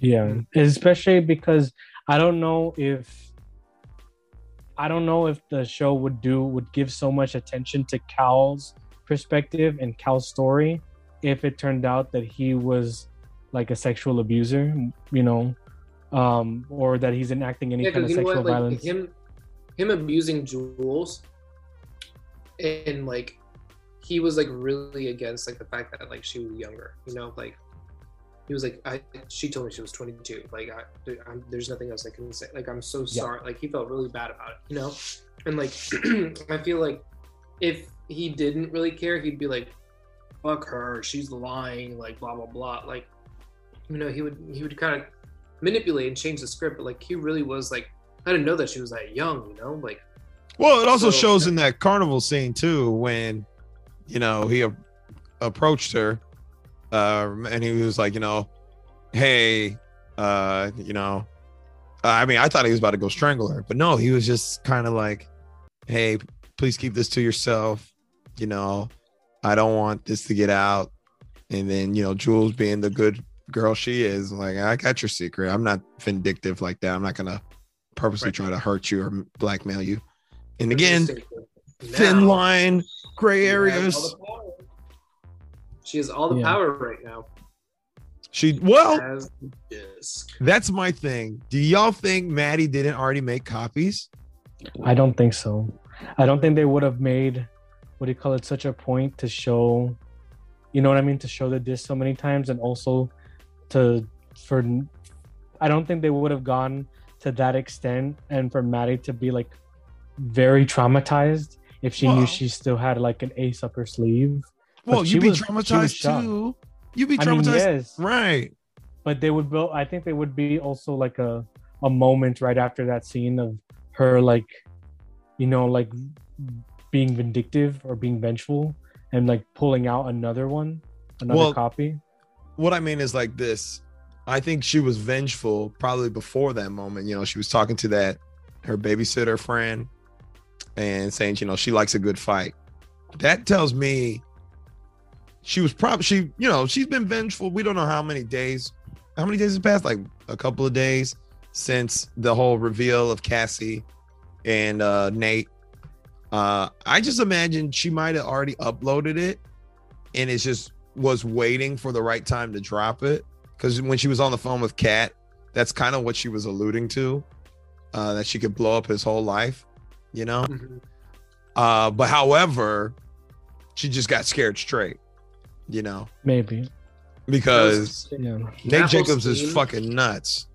Yeah, especially because I don't know if I don't know if the show would do would give so much attention to Cal's perspective and Cal's story if it turned out that he was like a sexual abuser, you know, um, or that he's enacting any Yeah, kind of because you know sexual what? Like violence. him, him abusing Jules, and like he was like really against like the fact that like she was younger. You know, like he was like, I. She told me she was 22. Like, I, I'm, there's nothing else I can say. Like, I'm so Yeah. sorry. Like, he felt really bad about it. You know, and like (clears throat) I feel like if he didn't really care, he'd be like, "Fuck her. She's lying." Like, blah blah blah. Like, you know, he would he would kind of manipulate and change the script. But like, he really was like, I didn't know that she was that young. You know, like. Well, it also So- shows in that carnival scene too when, you know, he a- approached her, uh, and he was like, you know, hey, uh, you know, I mean, I thought he was about to go strangle her, but no, he was just kind of like, hey, please keep this to yourself. You know, I don't want this to get out. And then, you know, Jules being the good girl she is, like, I got your secret. I'm not vindictive like that. I'm not gonna purposely Right. try to hurt you or blackmail you. And again, Now, thin line, gray she has all areas. She has all the Yeah. power right now. She well, As the disc. that's my thing. Do y'all think Maddie didn't already make copies? I don't think so. I don't think they would have made what do you call it such a point to show, you know what I mean, to show the disc so many times, and also to for. I don't think they would have gone to that extent, and for Maddie to be like very traumatized if she Well- knew she still had like an ace up her sleeve. Well, you'd be was- traumatized too. You'd be I mean, traumatized, yes, right? but they would build. I think they would be also like a a moment right after that scene of her like, you know, like being vindictive or being vengeful and like pulling out another one, another Well, copy. What I mean is like this. I think she was vengeful probably before that moment. You know, she was talking to that her babysitter friend and saying, you know, she likes a good fight. That tells me she was probably she, you know, she's been vengeful. We don't know how many days, how many days has passed? Like a couple of days since the whole reveal of Cassie and uh Nate. Uh I just imagine she might have already uploaded it and it's just was waiting for the right time to drop it. Because when she was on the phone with Kat, that's kind of what she was alluding to. Uh, that she could blow up his whole life, you know. Mhm. Uh, but however, she just got scared straight, you know, Maybe. because Yeah. Nate That whole Jacobs is fucking nuts,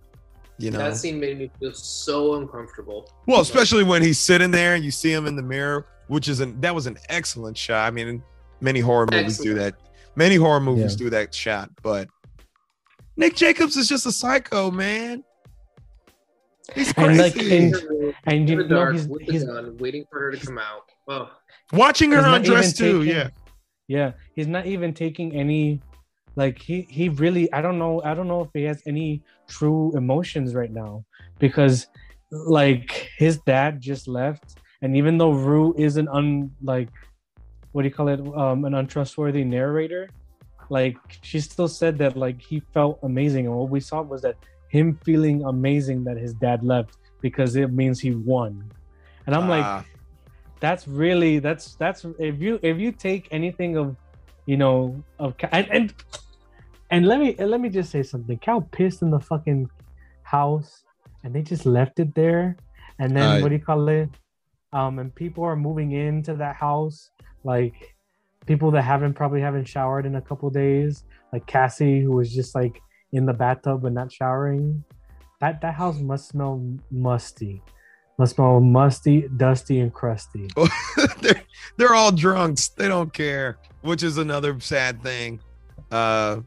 you know. That scene made me feel so uncomfortable. Well, especially when he's sitting there and you see him in the mirror, which is an that was an excellent shot. I mean, many horror movies do that. Many horror movies Yeah. do that shot, but Nick Jacobs is just a psycho, man. He's And, like, crazy. And you in know dark he's with he's gun, waiting for her to come out. Oh, Watching her undress too. taking- Yeah. yeah he's not even taking any like he he really i don't know i don't know if he has any true emotions right now because like his dad just left and even though rue is an un like what do you call it um an untrustworthy narrator. Like she still said that like he felt amazing and what we saw was that him feeling amazing that his dad left because it means he won. And i'm like Ah, that's really that's that's if you if you take anything of you know of and and, and let me let me just say something. Cal pissed in the fucking house and they just left it there. And then Aye. what do you call it? Um and people are moving into that house like people that haven't probably haven't showered in a couple days like cassie who was just like in the bathtub but not showering that that house must smell musty must smell musty dusty and crusty (laughs) they're, they're all drunks. They don't care, which is another sad thing. Uh,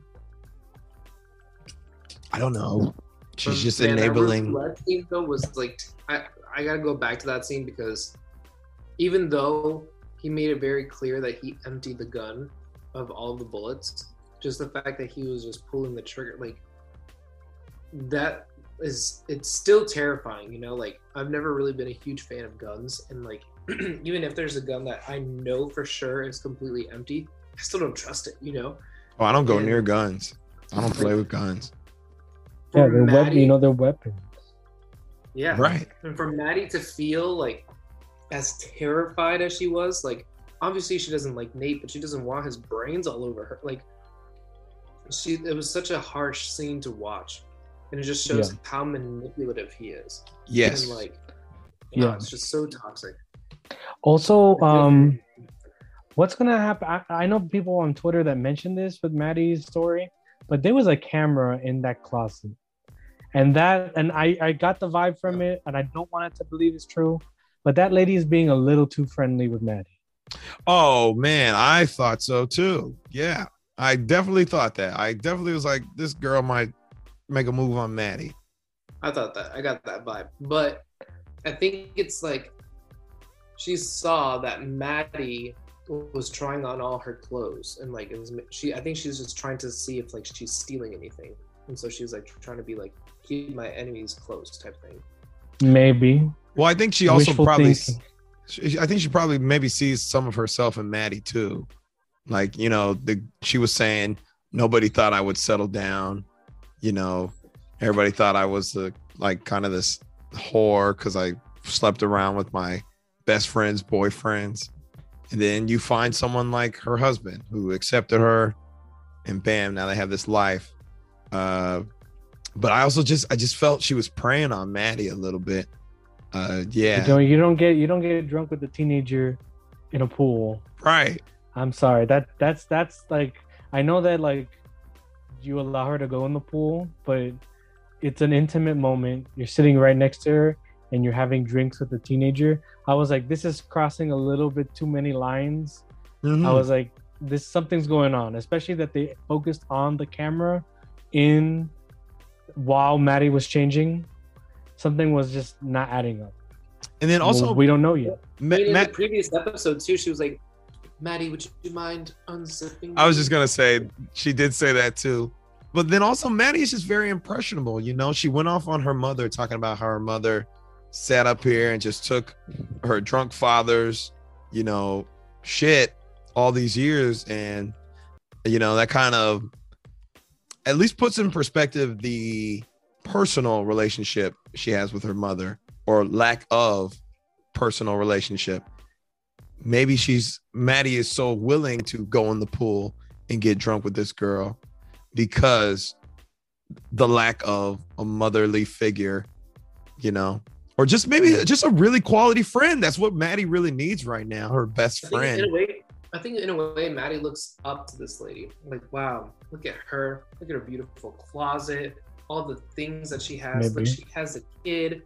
I don't know. She's but just man, that enabling. roulette scene though was like I I gotta go back to that scene because even though he made it very clear that he emptied the gun of all the bullets, just the fact that he was just pulling the trigger like that is it's still terrifying you know like i've never really been a huge fan of guns and like (clears throat) even if there's a gun that i know for sure is completely empty i still don't trust it you know Oh, I don't go and- near guns. I don't play with guns. yeah they're wep- Maddie- you know they're weapons yeah Right. and for maddie to feel like as terrified as she was like obviously she doesn't like nate but she doesn't want his brains all over her like she it was such a harsh scene to watch and it just shows Yeah. how manipulative he is Yes. and like Yeah. yeah it's just so toxic Also, um, what's gonna happen? I, I know people on Twitter that mentioned this with Maddie's story, but there was a camera in that closet, and that, and I, I got the vibe from it, and I don't want it to believe it's true, but that lady is being a little too friendly with Maddie. Oh man, I thought so too. Yeah, I definitely thought that. I definitely was like, this girl might make a move on Maddie. I thought that I got that vibe, but I think it's like she saw that Maddie was trying on all her clothes and like it was she. I think she's just trying to see if like she's stealing anything, and so she was like trying to be like keep my enemies close type thing. Maybe. Well, I think she also Wishful probably. thinking. I think she probably maybe sees some of herself in Maddie too. Like you know, the she was saying nobody thought I would settle down. You know, everybody thought I was the like kind of this whore because I slept around with my best friend's boyfriends. And then you find someone like her husband who accepted her, and bam, now they have this life. Uh, but I also just I just felt she was preying on Maddie a little bit. Uh, yeah, You don't, you don't get you don't get drunk with a teenager in a pool. right. I'm sorry. That that's that's like I know that like you allow her to go in the pool, but it's an intimate moment. You're sitting right next to her and you're having drinks with a teenager. I was like, this is crossing a little bit too many lines. Mhm. I was like, this something's going on, especially that they focused on the camera in while Maddie was changing. Something was just not adding up. and then also Well, we don't know yet. Ma- in Ma- the previous episode too, she was like, "Maddie, would you mind unzipping?" I was just gonna say she did say that too. But then also Maddie is just very impressionable. You know, she went off on her mother talking about how her mother sat up here and just took her drunk father's, you know, shit all these years. And, you know, that kind of at least puts in perspective the personal relationship she has with her mother or lack of personal relationship. Maybe she's Maddie is so willing to go in the pool and get drunk with this girl because the lack of a motherly figure, you know, or just maybe just a really quality friend. That's what Maddie really needs right now. Her best think in friend. a way, I think in a way, Maddie looks up to this lady. Like, wow, look at her. Look at her beautiful closet. All the things that she has. Like, she has a kid.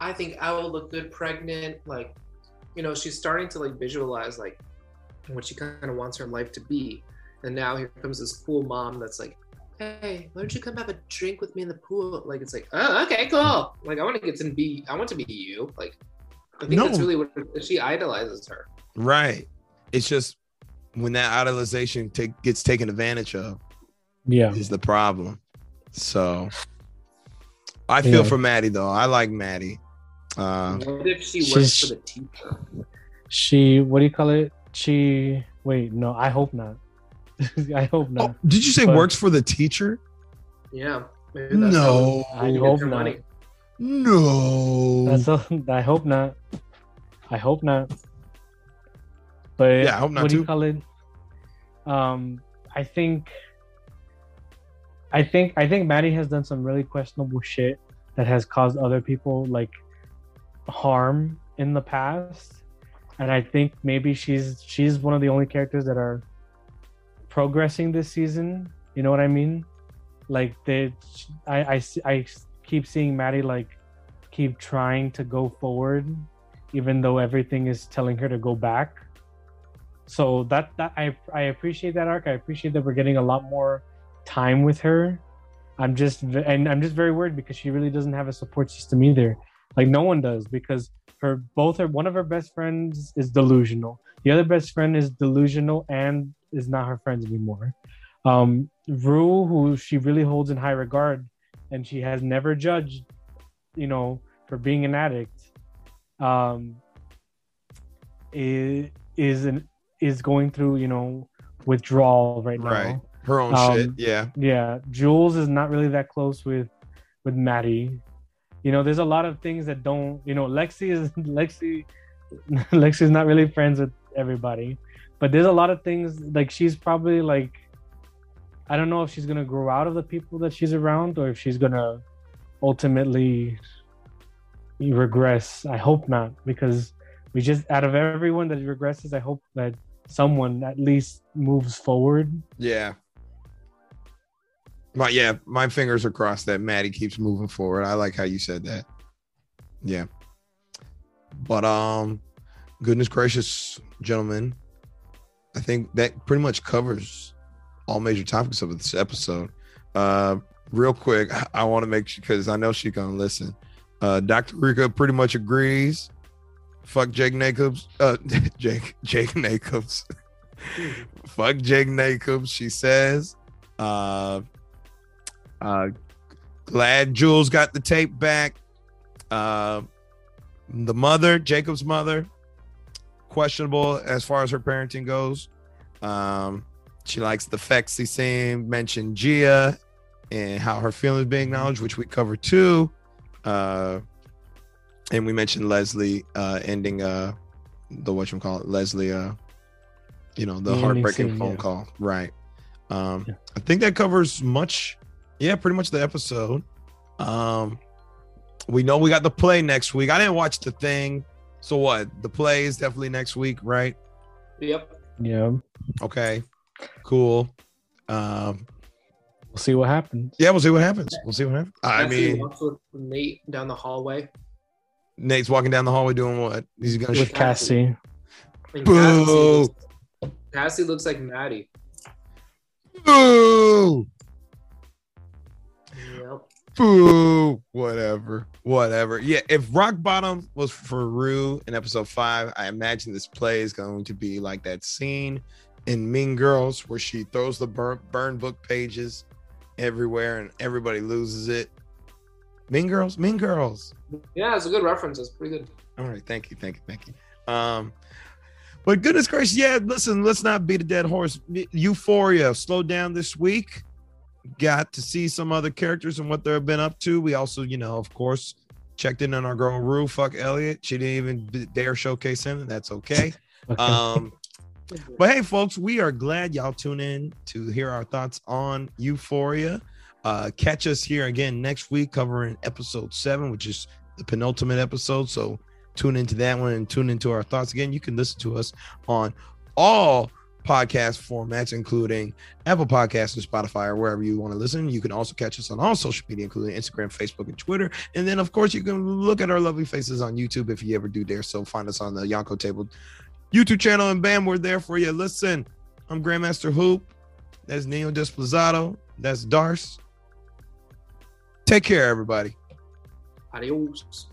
I think I will look good pregnant. Like, you know, she's starting to like visualize like what she kind of wants her life to be. And now here comes this cool mom that's like hey, why don't you come have a drink with me in the pool? Like it's like, oh, okay, cool. Like I want to get to be, I want to be you. Like I think No. that's really what she idolizes her. Right. It's just when that idolization take, gets taken advantage of Yeah. is the problem. So I feel Yeah. for Maddie though. I like Maddie. Uh, what if she works she's- for the teacher? She what do you call it? She wait, no, I hope not. (laughs) I hope not. oh, did you say But- works for the teacher? Yeah. No. I hope not. money. No. That's a, (laughs) I hope not. I hope not. But Yeah, I hope not what do you call it? Um, I think, I think, I think Maddie has done some really questionable shit that has caused other people like harm in the past, and I think maybe she's she's one of the only characters that are progressing this season. You know what I mean? Like they, I, I, I keep seeing Maddie like keep trying to go forward, even though everything is telling her to go back. So that that I I appreciate that arc. I appreciate that we're getting a lot more time with her. I'm just and I'm just very worried because she really doesn't have a support system either. Like no one does because her both her one of her best friends is delusional. The other best friend is delusional and is not her friends anymore. Um, Rue, who she really holds in high regard, and she has never judged, you know, for being an addict. Um, is is an is going through you know withdrawal right now. Right. Her own Um, shit. Yeah. Yeah, Jules is not really that close with with Maddie. You know, there's a lot of things that don't. You know, Lexi is (laughs) Lexi. (laughs) Lexi is not really friends with everybody, but there's a lot of things like she's probably like. I don't know if she's gonna grow out of the people that she's around or if she's gonna ultimately regress. I hope not because we just out of everyone that regresses, I hope that someone at least moves forward. Yeah. My yeah, my fingers are crossed that Maddie keeps moving forward. I like how you said that. Yeah. But um goodness gracious, gentlemen. I think that pretty much covers all major topics of this episode. Uh real quick, I want to make sure because I know she's gonna listen. Uh Dr. Rika pretty much agrees. Fuck Jake Jacobs. Uh (laughs) Jake Jake Jacobs. (laughs) Fuck Jake Jacobs, she says. Uh uh glad Jules got the tape back. Uh the mother, Jacob's mother, questionable as far as her parenting goes. Um, she likes the Fexi scene, mentioned Gia and how her feelings being acknowledged, which we covered too. Uh, and we mentioned Leslie uh, ending uh, the what you call it, Leslie, uh, you know, the The heartbreaking scene, phone yeah. call, right? Um, Yeah. I think that covers much, yeah, pretty much the episode. Um, we know we got the play next week. I didn't watch the thing, so what? The play is definitely next week, right? Yep. Yeah, Okay, cool. Um, we'll see what happens. yeah, we'll see what happens. We'll see what happens. I Cassie mean, walks with Nate down the hallway. Nate's walking down the hallway doing what? He's gonna. with Cassie. And Boo! Cassie looks, Cassie looks like Maddie. Boo! Yep. Boo! Whatever, whatever. Yeah, if Rock Bottom was for Rue in episode five, I imagine this play is going to be like that scene in Mean Girls where she throws the burn, burn book pages everywhere and everybody loses it. Mean Girls, Mean Girls. Yeah, it's a good reference. It's pretty good. All right, thank you, thank you, thank you. Um, but goodness gracious, yeah. Listen, let's not beat a dead horse. Euphoria slowed down this week. Got to see some other characters and what they've been up to. We also, you know, of course, checked in on our girl Rue. Fuck Elliot. She didn't even dare showcase him, and that's okay. Okay. (laughs) Um, but hey, folks, we are glad y'all tune in to hear our thoughts on Euphoria. Uh, catch us here again next week covering episode seven, which is the penultimate episode. So tune into that one and tune into our thoughts again. You can listen to us on all podcast formats, including Apple Podcasts and Spotify or wherever you want to listen. You can also catch us on all social media, including Instagram, Facebook, and Twitter. And then, of course, you can look at our lovely faces on YouTube if you ever do dare. So find us on the Yonko Table YouTube channel, and bam, we're there for you. Listen, I'm Grandmaster Hoop. That's Nino Desplezado. That's Darce. Take care, everybody. aparelhos,